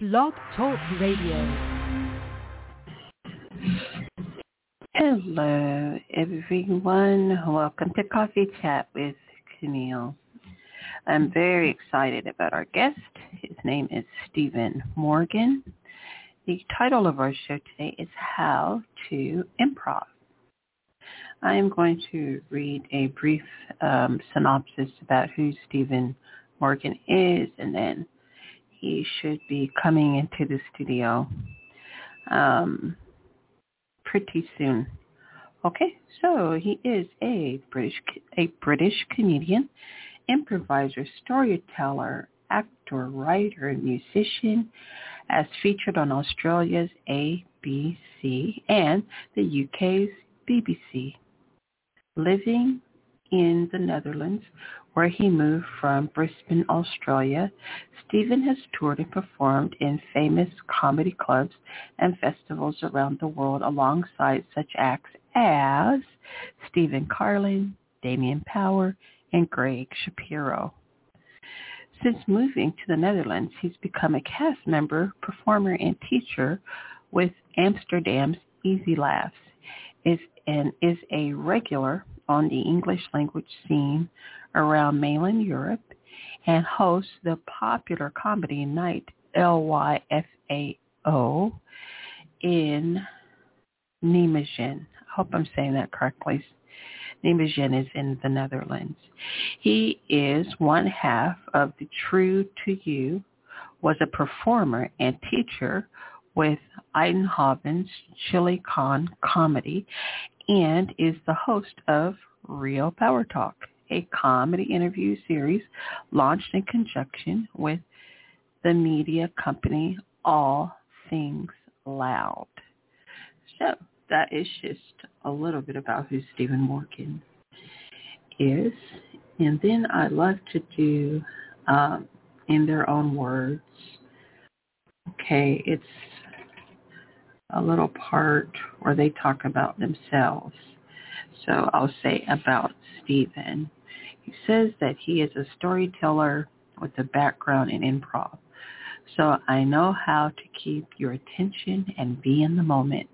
Blog Talk Radio. Hello, everyone. Welcome to Coffee Chat with Camille. I'm very excited about our guest. His name is Steven Morgan. The title of our show today is How to Improv. I am going to read a brief um, synopsis about who Steven Morgan is, and then he should be coming into the studio um, pretty soon. Okay, so he is a British a British comedian, improviser, storyteller, actor, writer, and musician, as featured on Australia's ABC and the UK's BBC. Living in the Netherlands, where he moved from Brisbane, Australia, Steven has toured and performed in famous comedy clubs and festivals around the world alongside such acts as Stephen Carlin, Damien Power, and Greg Shapiro. Since moving to the Netherlands, he's become a cast member, performer, and teacher with Amsterdam's easylaughs is and is a regular on the English language scene around mainland Europe and hosts the popular comedy night LYFAO in Nijmegen. I hope I'm saying that correctly. Nijmegen is in the Netherlands. He is one half of the True to You, was a performer and teacher with Eindhoven's Chili Con comedy and is the host of Real Power Talk, a comedy interview series launched in conjunction with the media company All Things Loud. So that is just a little bit about who Steven Morgan is. And then I love to do, um, in their own words, okay, it's a little part where they talk about themselves. So I'll say about Steven. He says that he is a storyteller with a background in improv. So I know how to keep your attention and be in the moment.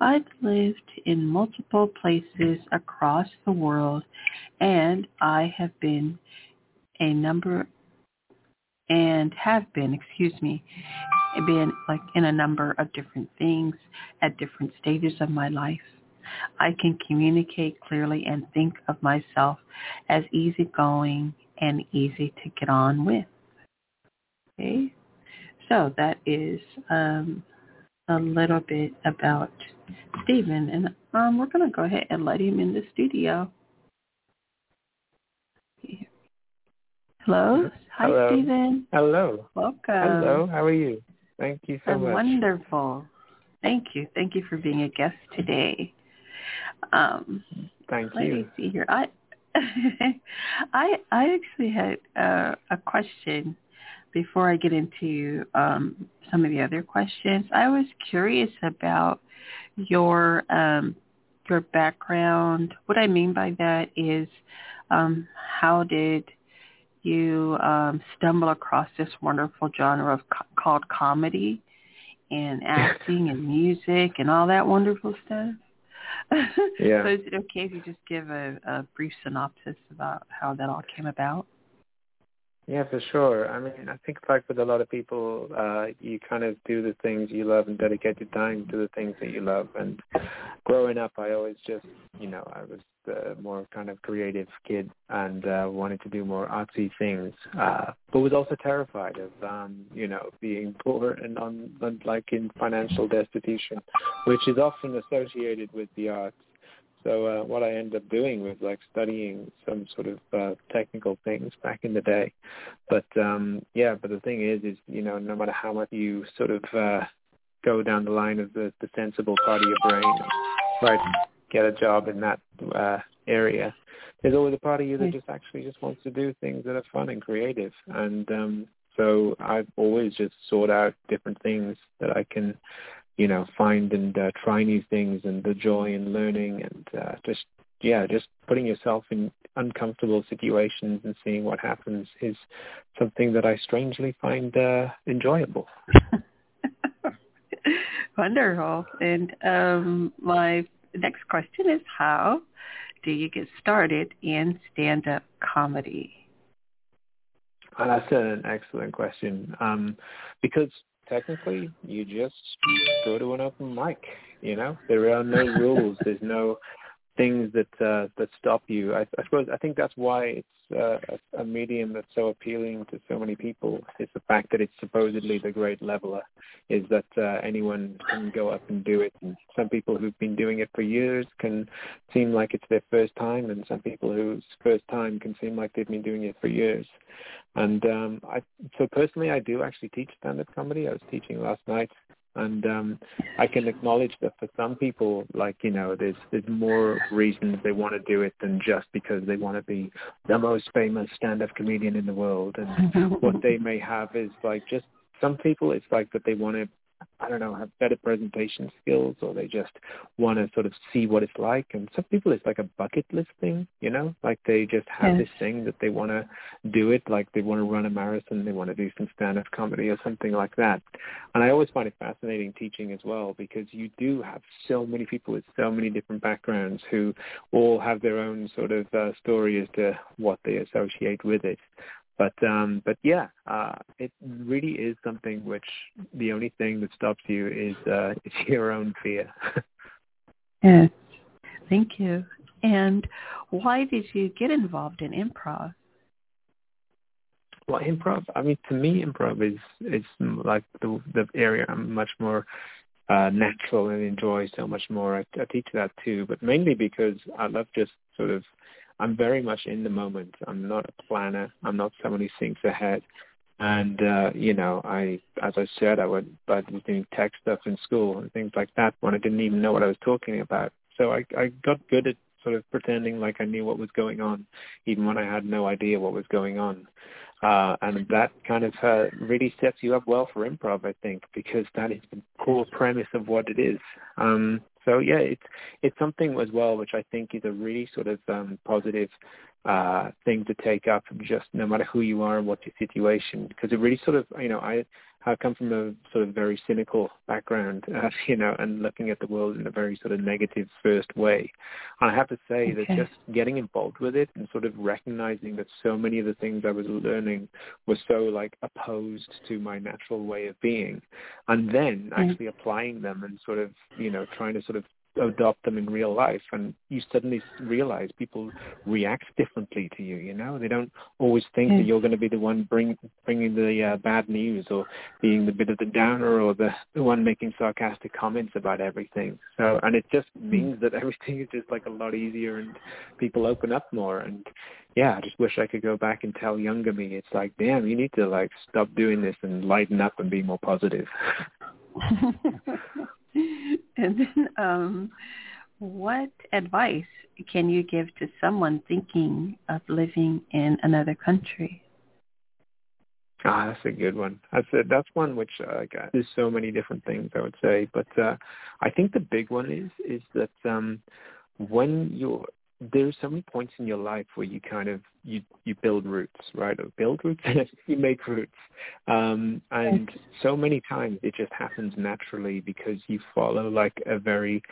I've lived in multiple places across the world and I have been a number and have been, excuse me, been like in a number of different things at different stages of my life. I can communicate clearly and think of myself as easygoing and easy to get on with. Okay, so that is um, a little bit about Steven, and um, we're going to go ahead and let him in the studio. Hello. Hi, Hello. Steven. Hello. Welcome. Hello. How are you? Thank you so much. wonderful. Thank you. Thank you for being a guest today. Um, Thank let you. me see here. I I I actually had uh, a question before I get into um, some of the other questions. I was curious about your um, your background. What I mean by that is, um, how did you um, stumble across this wonderful genre of co- called comedy and acting and music and all that wonderful stuff? Yeah. so is it okay if you just give a, a brief synopsis about how that all came about? Yeah, for sure. I mean, I think like with a lot of people, uh, you kind of do the things you love and dedicate your time to the things that you love. And growing up, I always just, you know, I was uh, more kind of creative kid and uh, wanted to do more artsy things, uh, but was also terrified of, um, you know, being poor and on, like in financial destitution, which is often associated with the arts. So uh, what I ended up doing was like studying some sort of uh, technical things back in the day. But um, yeah, but the thing is, is you know, no matter how much you sort of uh, go down the line of the, the sensible part of your brain, to get a job in that uh, area, there's always a part of you that just actually just wants to do things that are fun and creative. And um, so I've always just sought out different things that I can you know, find and uh, try new things and the joy in learning and uh, just yeah, just putting yourself in uncomfortable situations and seeing what happens is something that I strangely find uh, enjoyable. Wonderful. And um, my next question is how do you get started in stand-up comedy? Oh, that's an excellent question. Um, because technically, you just go to an open mic. You know, there are no rules. There's no things that uh, that stop you. I, I suppose I think that's why it's uh, a, medium that's so appealing to so many people. Is the fact that it's supposedly the great leveler. Is that uh, anyone can go up and do it. And some people who've been doing it for years can seem like it's their first time, and some people whose first time can seem like they've been doing it for years. And um, I, so personally, I do actually teach stand-up comedy. I was teaching last night and um I can acknowledge that for some people, like you know, there's there's more reasons they want to do it than just because they want to be the most famous stand-up comedian in the world. And what they may have is like just some people, it's like that they want to I don't know, have better presentation skills or they just want to sort of see what it's like. And some people it's like a bucket list thing, you know, like they just have yes. this thing that they want to do it, like they want to run a marathon, they want to do some stand-up comedy or something like that. And I always find it fascinating teaching as well because you do have so many people with so many different backgrounds who all have their own sort of uh, story as to what they associate with it. But um, but yeah, uh, it really is something which the only thing that stops you is uh, is your own fear. yes, thank you. And why did you get involved in improv? Well, improv. I mean, to me, improv is is like the the area I'm much more uh, natural and enjoy so much more. I, I teach that too, but mainly because I love just sort of I'm very much in the moment. I'm not a planner. I'm not someone who thinks ahead. And uh, you know, I, as I said, I went, I was doing tech stuff in school and things like that when I didn't even know what I was talking about. So I, I got good at sort of pretending like I knew what was going on, even when I had no idea what was going on. Uh, and that kind of uh, really sets you up well for improv, I think, because that is the core premise of what it is. Um, so yeah, it's it's something as well which I think is a really sort of um, positive uh, thing to take up, just no matter who you are and what your situation, because it really sort of you know I I come from a sort of very cynical background, uh, you know, and looking at the world in a very sort of negative first way. And I have to say okay. that just getting involved with it and sort of recognizing that so many of the things I was learning were so like opposed to my natural way of being, and then mm. actually applying them and sort of, you know, trying to sort of adopt them in real life and you suddenly realize people react differently to you you know they don't always think that you're going to be the one bring, bringing the uh, bad news or being the bit of the downer or the, the one making sarcastic comments about everything so and it just mm. means that everything is just like a lot easier and people open up more and yeah, I just wish I could go back and tell younger me. It's like, damn, you need to like stop doing this and lighten up and be more positive. and then um, what advice can you give to someone thinking of living in another country? Ah, that's a good one. That's a, that's one which uh, there's so many different things I would say, but uh, I think the big one is is that um, when you're there's so many points in your life where you kind of you you build roots, right? Or build roots, you make roots, um, and so many times it just happens naturally because you follow like a very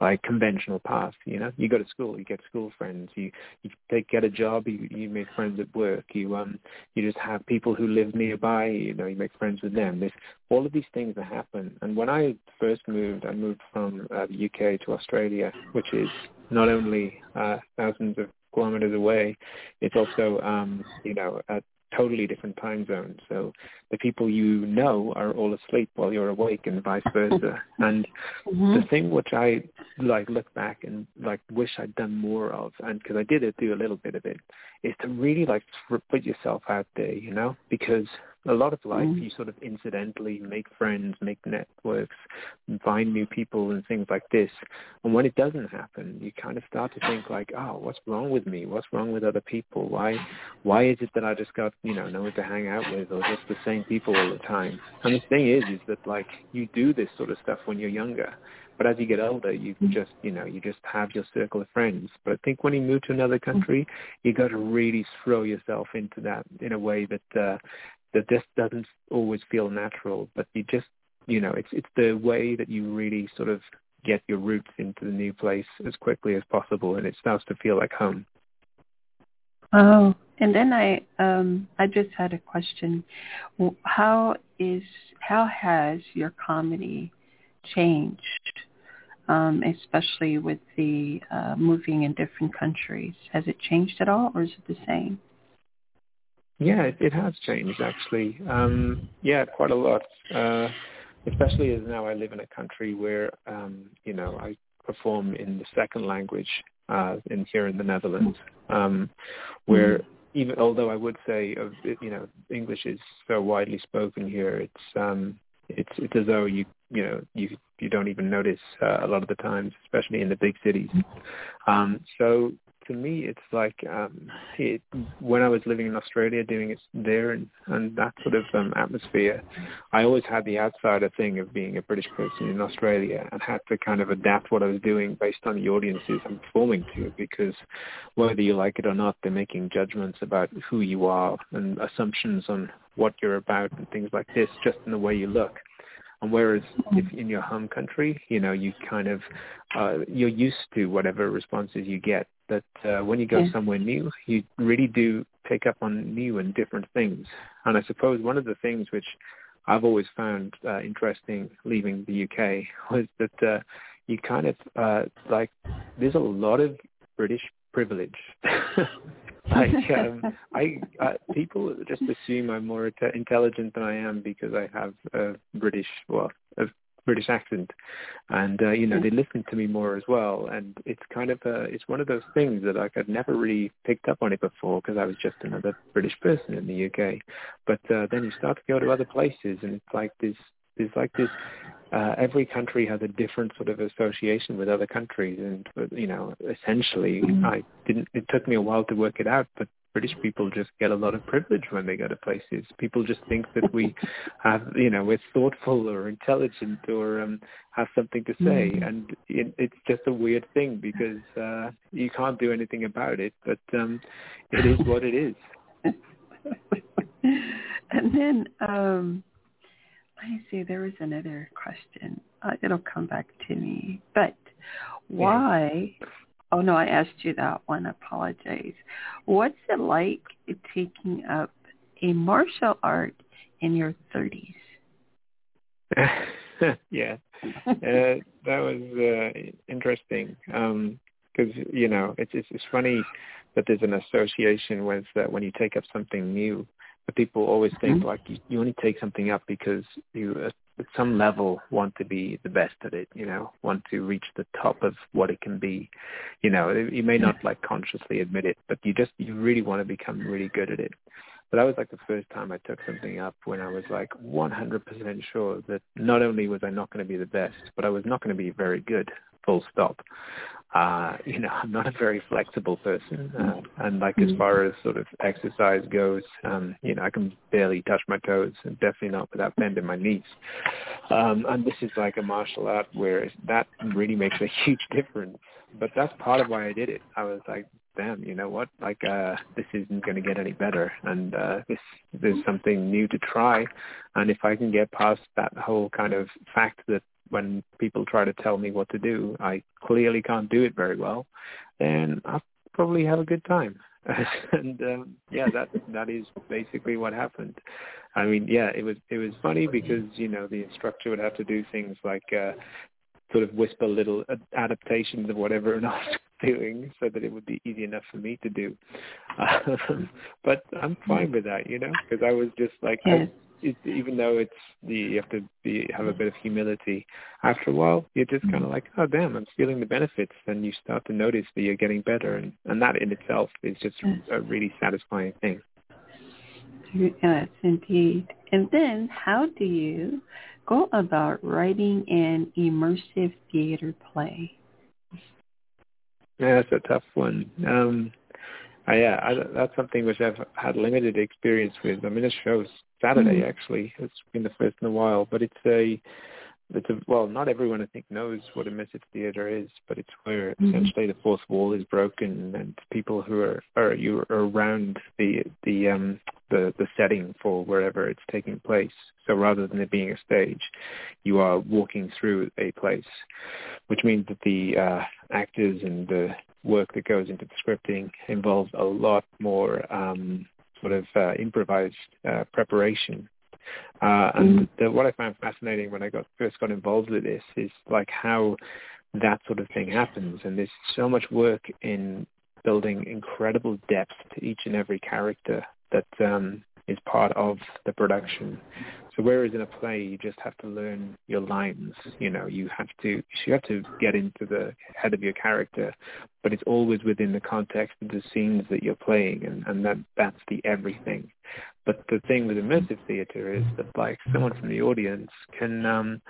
like conventional path. You know, you go to school, you get school friends, you you get a job, you you make friends at work, you um you just have people who live nearby. You know, you make friends with them. There's all of these things that happen. And when I first moved, I moved from uh, the UK to Australia, which is not only uh, thousands of kilometers away, it's also um, you know a totally different time zone. So the people you know are all asleep while you're awake, and vice versa. and mm-hmm. the thing which I like look back and like wish I'd done more of, and because I did do a little bit of it, is to really like put yourself out there, you know, because a lot of life mm. you sort of incidentally make friends, make networks, find new people and things like this. And when it doesn't happen, you kind of start to think like, oh, what's wrong with me? What's wrong with other people? Why, why is it that I just got, you know, no one to hang out with or just the same people all the time? And the thing is, is that like you do this sort of stuff when you're younger but as you get older, you Mm. just you know you just have your circle of friends. But I think when you move to another country, you got to really throw yourself into that in a way that uh, that just doesn't always feel natural. But you just you know it's it's the way that you really sort of get your roots into the new place as quickly as possible, and it starts to feel like home. Oh, and then I um I just had a question. How is how has your comedy changed, um, especially with the uh, moving in different countries? Has it changed at all, or is it the same? Yeah, it, it has changed actually. Um, yeah, quite a lot. Uh, especially as now I live in a country where um, you know I perform in the second language uh, in here in the Netherlands, um, where even although I would say of you know English is so widely spoken here, it's um, it's it's as though you you know you you don't even notice uh, a lot of the times, especially in the big cities. Um, so to me, it's like um, it, when I was living in Australia, doing it there and, and that sort of um, atmosphere, I always had the outsider thing of being a British person in Australia and had to kind of adapt what I was doing based on the audiences I'm performing to because whether you like it or not, they're making judgments about who you are and assumptions on what you're about and things like this just in the way you look. And whereas if in your home country, you know, you kind of uh, you're used to whatever responses you get. But uh, when you go Yeah. somewhere new, you really do pick up on new and different things. And I suppose one of the things which I've always found uh, interesting leaving the UK was that uh, you kind of uh, like there's a lot of British privilege. like um, I uh, people just assume I'm more inte- intelligent than I am because I have a British well a British accent, and uh, you know they listen to me more as well. And it's kind of a, it's one of those things that like I'd never really picked up on it before because I was just another British person in the UK. But uh, then you start to go to other places, and it's like this there's like this uh, every country has a different sort of association with other countries and you know essentially i didn't it took me a while to work it out but british people just get a lot of privilege when they go to places. People just think that we have you know we're thoughtful or intelligent or um have something to say. Mhm. and it, it's just a weird thing because uh you can't do anything about it but um it is what it is. And then um let me see there was another question. Uh, it'll come back to me. But why oh no i asked you that one apologize what's it like taking up a martial art in your 30s yeah uh, that was uh, interesting because you know it's, it's it's funny that there's an association with uh, when you take up something new. But people always think Mhm. like you, you only take something up because you uh, at some level want to be the best at it. You know, want to reach the top of what it can be. You know, you may not like consciously admit it, but you just you really want to become really good at it. But that was like the first time I took something up when I was like 100% sure that not only was I not going to be the best, but I was not going to be very good, full stop. Uh, you know, I'm not a very flexible person. Uh, and like as Mhm. far as sort of exercise goes, um, you know, I can barely touch my toes and definitely not without bending my knees. Um, and this is like a martial art where that really makes a huge difference. But that's part of why I did it. I was like, damn, you know what? Like, uh, this isn't going to get any better. And, uh, this, there's something new to try. And if I can get past that whole kind of fact that when people try to tell me what to do, I clearly can't do it very well, then I'll probably have a good time. and um, yeah, that that is basically what happened. I mean, yeah, it was it was funny because you know the instructor would have to do things like uh, sort of whisper little ad- adaptations of whatever I was doing, so that it would be easy enough for me to do. Um, but I'm fine with that, you know, because I was just like, I, Yes. It, even though it's the you have to be have a bit of humility. After a while, you're just kind of like, oh damn, I'm feeling the benefits, and you start to notice that you're getting better, and and that in itself is just a really satisfying thing. Yes, indeed. And then how do you go about writing an immersive theater play? Yeah, that's a tough one. Um, I, yeah, I, that's something which I've had limited experience with. I mean, this show's Saturday Mhm. actually. It's been the first in a while, but it's a it's a, well, not everyone I think knows what immersive theater is, but it's where Mhm. essentially the fourth wall is broken and people who are are you are around the the um the the setting for wherever it's taking place. So rather than it being a stage, you are walking through a place, which means that the uh, actors and the work that goes into the scripting involves a lot more um, sort of uh, improvised uh, preparation uh, and Mm. the, what I found fascinating when I got first got involved with this is like how that sort of thing happens. And there's so much work in building incredible depth to each and every character that um, is part of the production. Whereas in a play you just have to learn your lines, you know, you have to you have to get into the head of your character, but it's always within the context of the scenes that you're playing, and, and that that's the everything. But the thing with immersive theater is that like someone from the audience can um,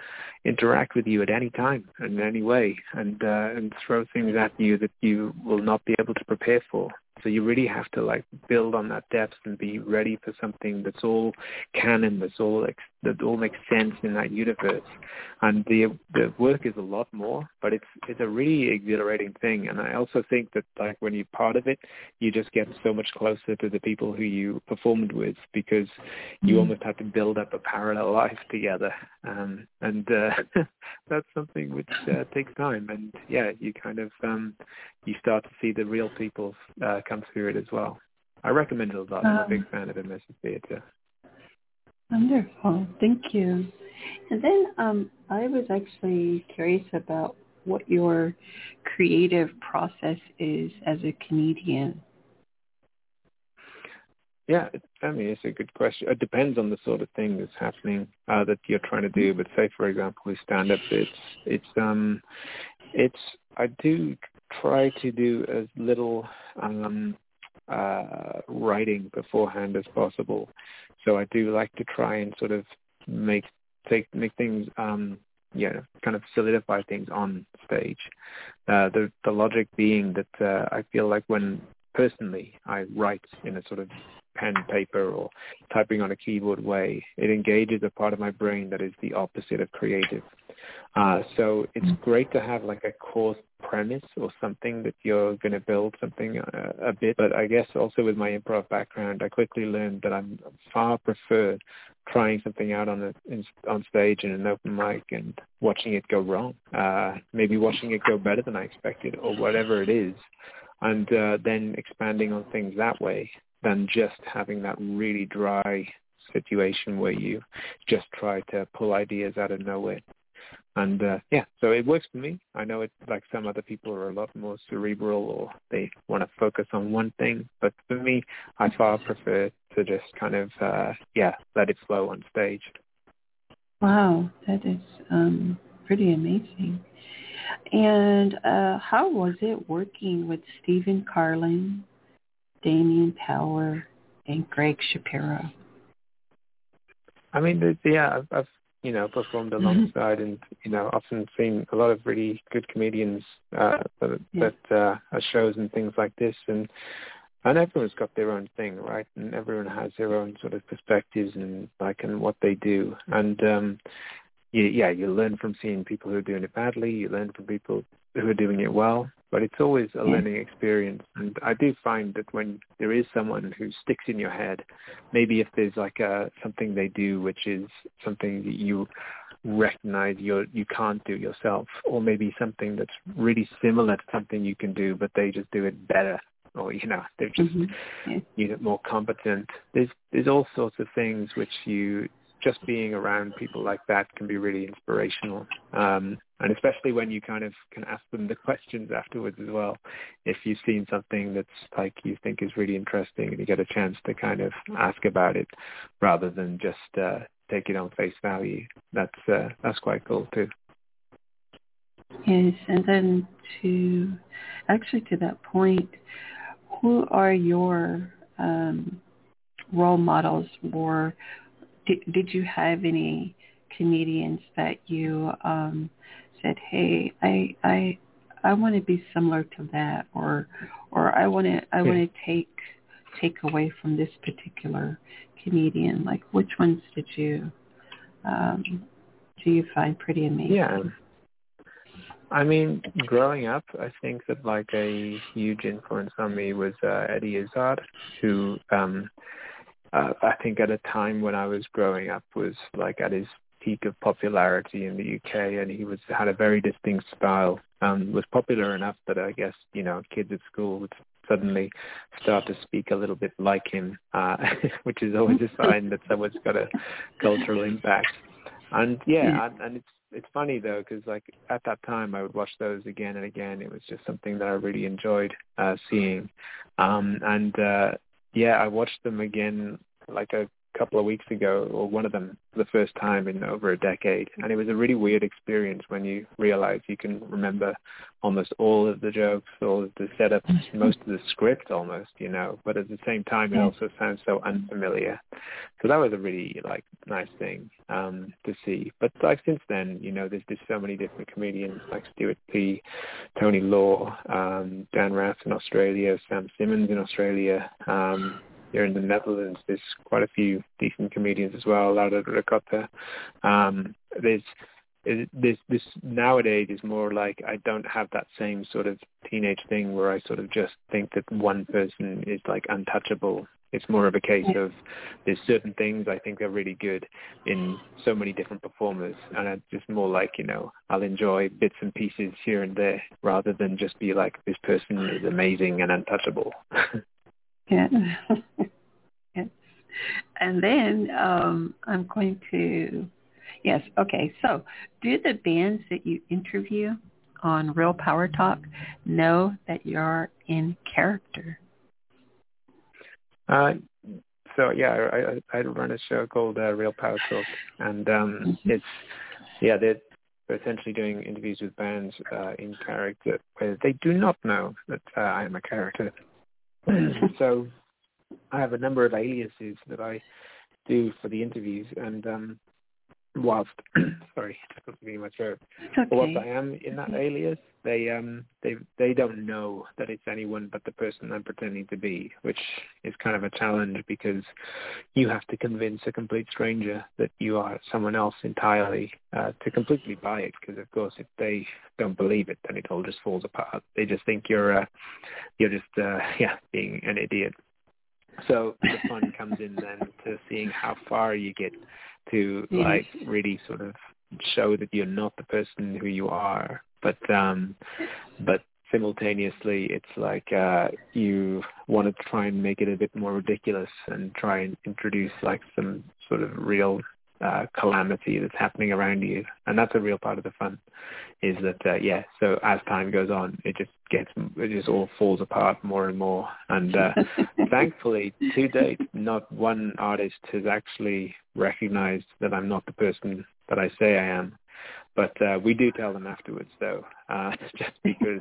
interact with you at any time in any way, and uh, and throw things at you that you will not be able to prepare for. So you really have to like build on that depth and be ready for something that's all canon, that's all ex- that all makes sense in that universe. And the the work is a lot more, but it's it's a really exhilarating thing. And I also think that like when you're part of it, you just get so much closer to the people who you performed with because you Mm. almost have to build up a parallel life together. Um, and uh, that's something which uh, takes time. And yeah, you kind of um, you start to see the real people uh, come through it as well. I recommend it a lot. I'm a Um, big fan of immersive theatre. Wonderful. Thank you. And then um, I was actually curious about what your creative process is as a comedian. Yeah, I mean, it's a good question. It depends on the sort of thing that's happening uh, that you're trying to do. But say, for example, with stand-up, it's it's um, it's I do try to do as little um, uh, writing beforehand as possible. So I do like to try and sort of make take make things um, yeah kind of solidify things on stage. Uh, the the logic being that uh, I feel like when personally I write in a sort of pen, paper, or typing on a keyboard way, it engages a part of my brain that is the opposite of creative. Uh, so it's great to have like a core premise or something that you're going to build something uh, a bit. But I guess also with my improv background, I quickly learned that I'm far preferred trying something out on a, in, on stage in an open mic and watching it go wrong. Uh, maybe watching it go better than I expected or whatever it is. And uh, then expanding on things that way than just having that really dry situation where you just try to pull ideas out of nowhere. And uh, yeah, so it works for me. I know it like some other people are a lot more cerebral or they want to focus on one thing, but for me, I far prefer to just kind of uh, yeah let it flow on stage. Wow, that is um, pretty amazing. And uh, how was it working with Stephen Carlin, Damien Power, and Greg Shapiro? I mean, yeah, I've, I've you know performed alongside and you know often seen a lot of really good comedians uh, that, Yeah. that uh, at shows and things like this, and and everyone's got their own thing, right? And everyone has their own sort of perspectives and like and what they do, and um, you, yeah, you learn from seeing people who are doing it badly. You learn from people who are doing it well. But it's always a Yeah. learning experience, and I do find that when there is someone who sticks in your head, maybe if there's like a something they do which is something that you recognize you you can't do yourself, or maybe something that's really similar to something you can do, but they just do it better, or you know they're just Mhm. Yeah. you know more competent. There's there's all sorts of things which you just being around people like that can be really inspirational. Um, and especially when you kind of can ask them the questions afterwards as well. If you've seen something that's like you think is really interesting and you get a chance to kind of ask about it rather than just uh, take it on face value, that's uh, that's quite cool too. Yes, and then to actually to that point, who are your um, role models, or did, did you have any comedians that you um, said, "Hey, I I I want to be similar to that," or or I want to I want to take take away from this particular comedian? Like, which ones did you um, do you find pretty amazing? Yeah. I mean, growing up, I think that like a huge influence on me was uh, Eddie Izzard, who um, uh, I think at a time when I was growing up was like at his peak of popularity in the UK, and he was had a very distinct style. Um, was popular enough that I guess you know kids at school would suddenly start to speak a little bit like him, uh, which is always a sign that someone's got a cultural impact. And yeah, and, and it's it's funny though because like at that time I would watch those again and again. It was just something that I really enjoyed uh, seeing, um, and uh, yeah, I watched them again like a couple of weeks ago, or one of them for the first time in over a decade. And it was a really weird experience when you realize you can remember almost all of the jokes, all of the setups, mm-hmm. most of the script almost, you know, but at the same time it also sounds so unfamiliar. So that was a really like nice thing um, to see. But like since then, you know, there's just so many different comedians like Stewart P, Tony Law, um, Dan Rath in Australia, Sam Simmons in Australia, um, here in the Netherlands, there's quite a few decent comedians as well. Laura Ricotta. Um, there's this this nowadays is more like I don't have that same sort of teenage thing where I sort of just think that one person is like untouchable. It's more of a case of there's certain things I think are really good in so many different performers, and it's just more like you know I'll enjoy bits and pieces here and there rather than just be like this person is amazing and untouchable. Yeah. yes. And then um, I'm going to, yes, okay. So do the bands that you interview on Real Power Talk know that you're in character? Uh, so yeah, I, I, I run a show called uh, Real Power Talk, and um, mm-hmm. it's yeah, they're, essentially doing interviews with bands uh, in character where they do not know that uh, I am a character. so I have a number of aliases that I do for the interviews, and um, whilst sorry, it's to be my throat. Okay. Whilst I am in that alias, they um they they don't know that it's anyone but the person I'm pretending to be, which is kind of a challenge because you have to convince a complete stranger that you are someone else entirely uh, to completely buy it. Because of course, if they don't believe it, then it all just falls apart. They just think you're uh, you're just uh, yeah being an idiot. So the fun comes in then to seeing how far you get to yes. like really sort of show that you're not the person who you are, but um, but simultaneously it's like uh, you want to try and make it a bit more ridiculous and try and introduce like some sort of real uh, calamity that's happening around you, and that's a real part of the fun. Is that uh, yeah? So as time goes on, it just gets it just all falls apart more and more. And uh, thankfully, to date, not one artist has actually recognized that I'm not the person that I say I am. But uh, we do tell them afterwards, though, uh, just because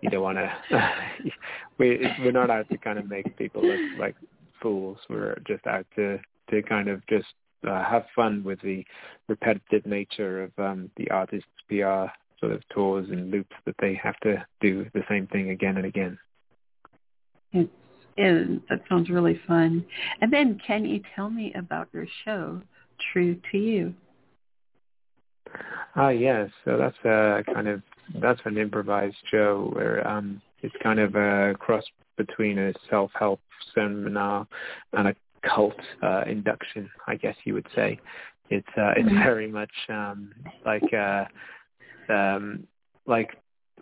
you don't want to. we we're not out to kind of make people look like fools. We're just out to to kind of just uh, have fun with the repetitive nature of um, the artist's PR sort of tours and loops that they have to do the same thing again and again. It's, it, that sounds really fun. And then can you tell me about your show, True to You? Ah, uh, yes. So that's a kind of that's an improvised show where um, it's kind of a cross between a self-help seminar and a cult uh, induction, I guess you would say. It's uh, it's mm-hmm. very much um, like uh, um, like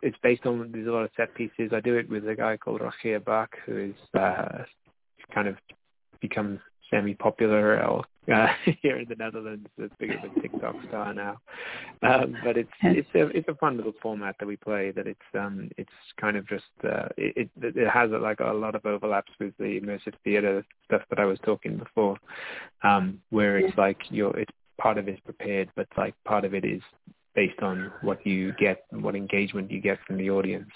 it's based on there's a lot of set pieces. I do it with a guy called Rogier Bach, who is uh, kind of become semi-popular uh, here in the Netherlands. As big of a TikTok star now, um, but it's it's a it's a fun little format that we play. That it's um it's kind of just uh, it it has like a lot of overlaps with the immersive theater stuff that I was talking before, um, where it's like you're it's part of it is prepared, but like part of it is based on what you get and what engagement you get from the audience.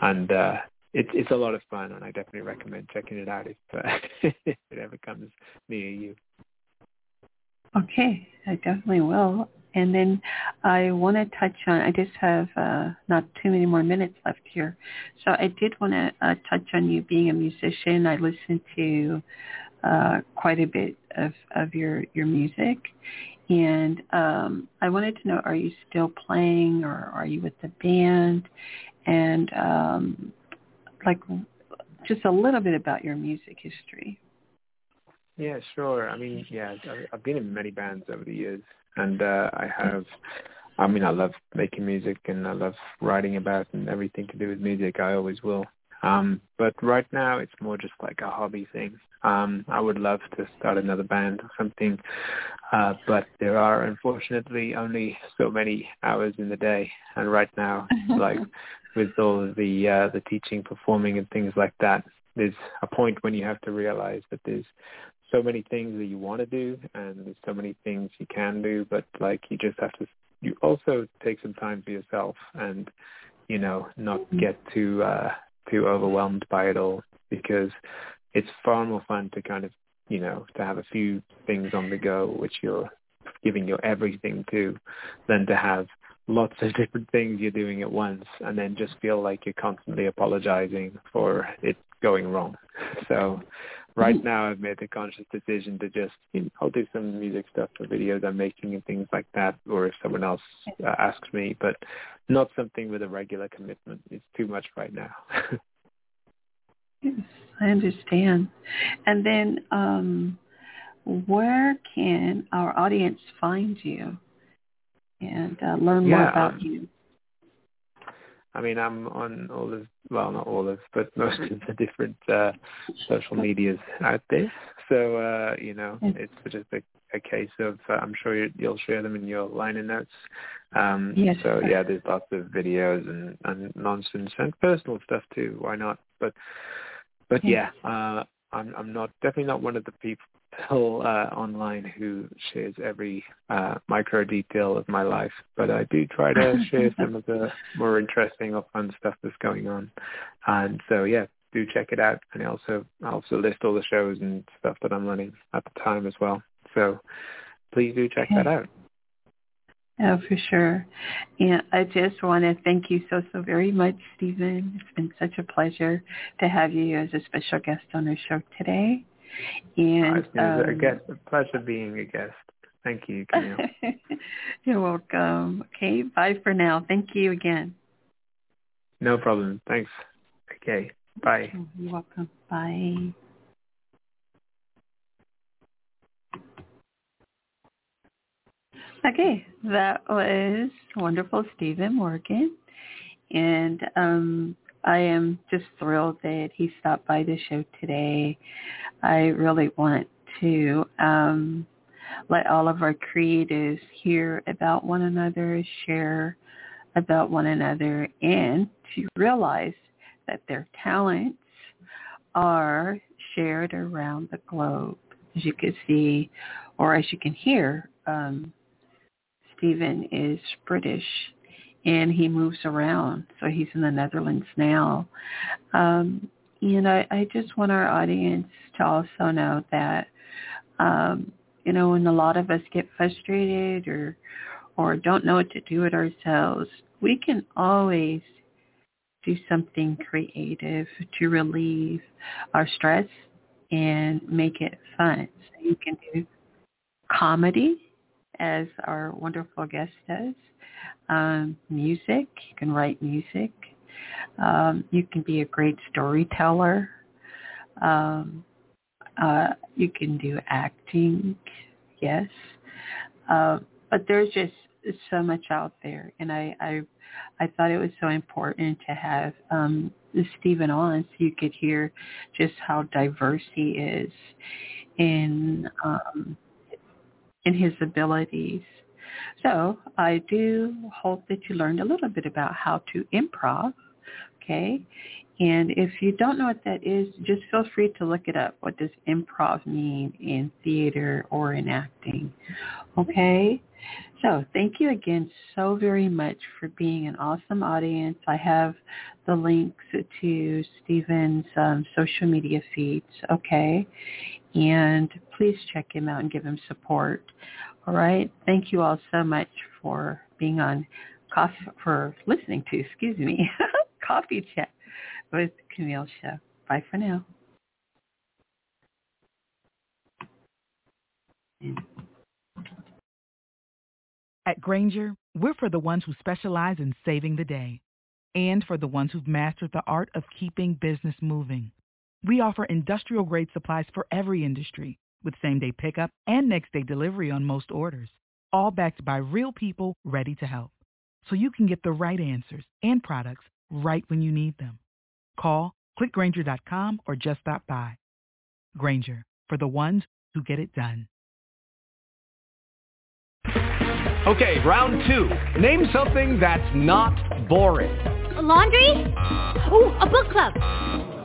And uh, it's it's a lot of fun, and I definitely recommend checking it out if, uh, if it ever comes near you. Okay, I definitely will. And then I want to touch on, I just have uh, not too many more minutes left here. So I did want to uh, touch on you being a musician. I listened to uh, quite a bit of, of your, your music. And um, I wanted to know, are you still playing or are you with the band? And um, like just a little bit about your music history. Yeah, sure. I mean, yeah, I've been in many bands over the years, and uh, I have. I mean, I love making music, and I love writing about and everything to do with music. I always will. Um, but right now, it's more just like a hobby thing. Um, I would love to start another band or something, uh, but there are unfortunately only so many hours in the day, and right now, like with all of the uh, the teaching, performing, and things like that, there's a point when you have to realize that there's so many things that you want to do, and there's so many things you can do, but like you just have to. You also take some time for yourself, and you know, not mm-hmm. get too uh, too overwhelmed by it all because it's far more fun to kind of, you know, to have a few things on the go which you're giving your everything to than to have lots of different things you're doing at once and then just feel like you're constantly apologizing for it going wrong. So right mm-hmm. now I've made the conscious decision to just, you know, I'll do some music stuff for videos I'm making and things like that, or if someone else uh, asks me, but not something with a regular commitment. It's too much right now. yes, I understand. And then um, where can our audience find you and uh, learn yeah, more about um, you? I mean, I'm on all of, well, not all of, but most of the different uh, social medias out there. So, uh, you know, it's just a, a case of, uh, I'm sure you, you'll share them in your liner notes. Um, yes. So, yeah, there's lots of videos and, and nonsense and personal stuff too. Why not? But, but yeah, uh, I'm, I'm not, definitely not one of the people people uh, online who shares every uh, micro detail of my life, but I do try to share some of the more interesting or fun stuff that's going on. And so, yeah, do check it out. And I also I also list all the shows and stuff that I'm running at the time as well. So please do check that out. Oh, for sure. And I just want to thank you so, so very much, Steven. It's been such a pleasure to have you as a special guest on our show today. And um, a, guest, a pleasure being a guest. Thank you, Camille. You're welcome. Okay, bye for now. Thank you again. No problem. Thanks. Okay, bye. You're welcome. Bye. Okay, that was wonderful, Steven Morgan. And um, I am just thrilled that he stopped by the show today. I really want to um, let all of our creatives hear about one another, share about one another, and to realize that their talents are shared around the globe. As you can see, or as you can hear, um, Steven is British and he moves around. So he's in the Netherlands now. Um, and I, I just want our audience to also know that, um, you know, when a lot of us get frustrated or or don't know what to do with ourselves, we can always do something creative to relieve our stress and make it fun. So you can do comedy, as our wonderful guest does um, music. You can write music. Um, you can be a great storyteller. Um, uh, you can do acting, yes. Uh, but there's just so much out there, and I, I, I thought it was so important to have um, Steven on so you could hear just how diverse he is in um, in his abilities so I do hope that you learned a little bit about how to improv. Okay. And if you don't know what that is, just feel free to look it up. What does improv mean in theater or in acting? Okay. So thank you again so very much for being an awesome audience. I have the links to Steven's um, social media feeds. Okay. And please check him out and give him support. All right. Thank you all so much for being on coffee for listening to, excuse me, coffee chat with Camille Show. Bye for now. At Grainger, we're for the ones who specialize in saving the day and for the ones who've mastered the art of keeping business moving. We offer industrial-grade supplies for every industry with same-day pickup and next-day delivery on most orders, all backed by real people ready to help. So you can get the right answers and products right when you need them. Call, clickgranger.com, or just stop by. Grainger, for the ones who get it done. Okay, round two. Name something that's not boring. A laundry? Uh. Ooh, a book club.